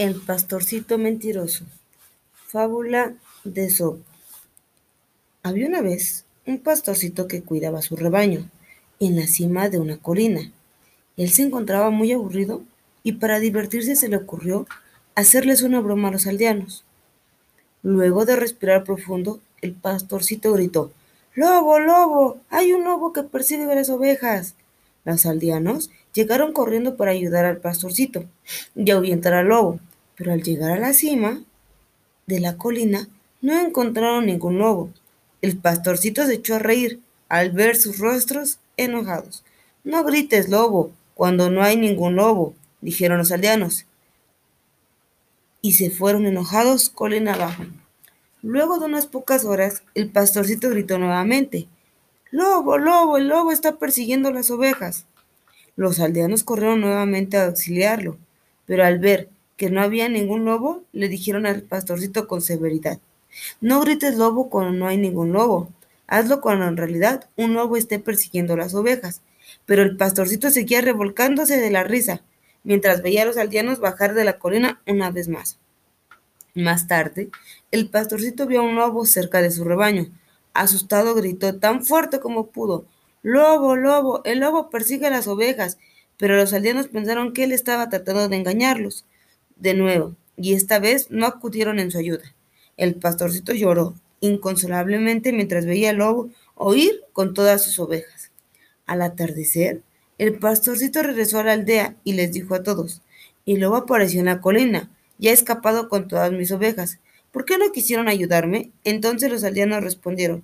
El pastorcito mentiroso. Fábula de Sopo. Había una vez un pastorcito que cuidaba su rebaño en la cima de una colina. Él se encontraba muy aburrido y para divertirse se le ocurrió hacerles una broma a los aldeanos. Luego de respirar profundo, el pastorcito gritó, ¡Lobo, lobo! ¡Hay un lobo que persigue a las ovejas! Los aldeanos llegaron corriendo para ayudar al pastorcito y ahuyentar al lobo, pero al llegar a la cima de la colina no encontraron ningún lobo. El pastorcito se echó a reír al ver sus rostros enojados. No grites, lobo, cuando no hay ningún lobo, dijeron los aldeanos. Y se fueron enojados colina abajo. Luego de unas pocas horas, el pastorcito gritó nuevamente. Lobo, lobo, el lobo está persiguiendo las ovejas. Los aldeanos corrieron nuevamente a auxiliarlo, pero al ver que no había ningún lobo, le dijeron al pastorcito con severidad, no grites lobo cuando no hay ningún lobo, hazlo cuando en realidad un lobo esté persiguiendo las ovejas. Pero el pastorcito seguía revolcándose de la risa, mientras veía a los aldeanos bajar de la colina una vez más. Más tarde, el pastorcito vio a un lobo cerca de su rebaño. Asustado gritó tan fuerte como pudo, Lobo, lobo, el lobo persigue a las ovejas, pero los aldeanos pensaron que él estaba tratando de engañarlos de nuevo, y esta vez no acudieron en su ayuda. El pastorcito lloró inconsolablemente mientras veía al lobo huir con todas sus ovejas. Al atardecer, el pastorcito regresó a la aldea y les dijo a todos, el lobo apareció en la colina, ya ha escapado con todas mis ovejas. ¿Por qué no quisieron ayudarme? Entonces los aldeanos respondieron,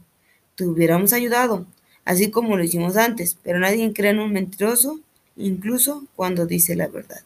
te hubiéramos ayudado, así como lo hicimos antes, pero nadie cree en un mentiroso, incluso cuando dice la verdad.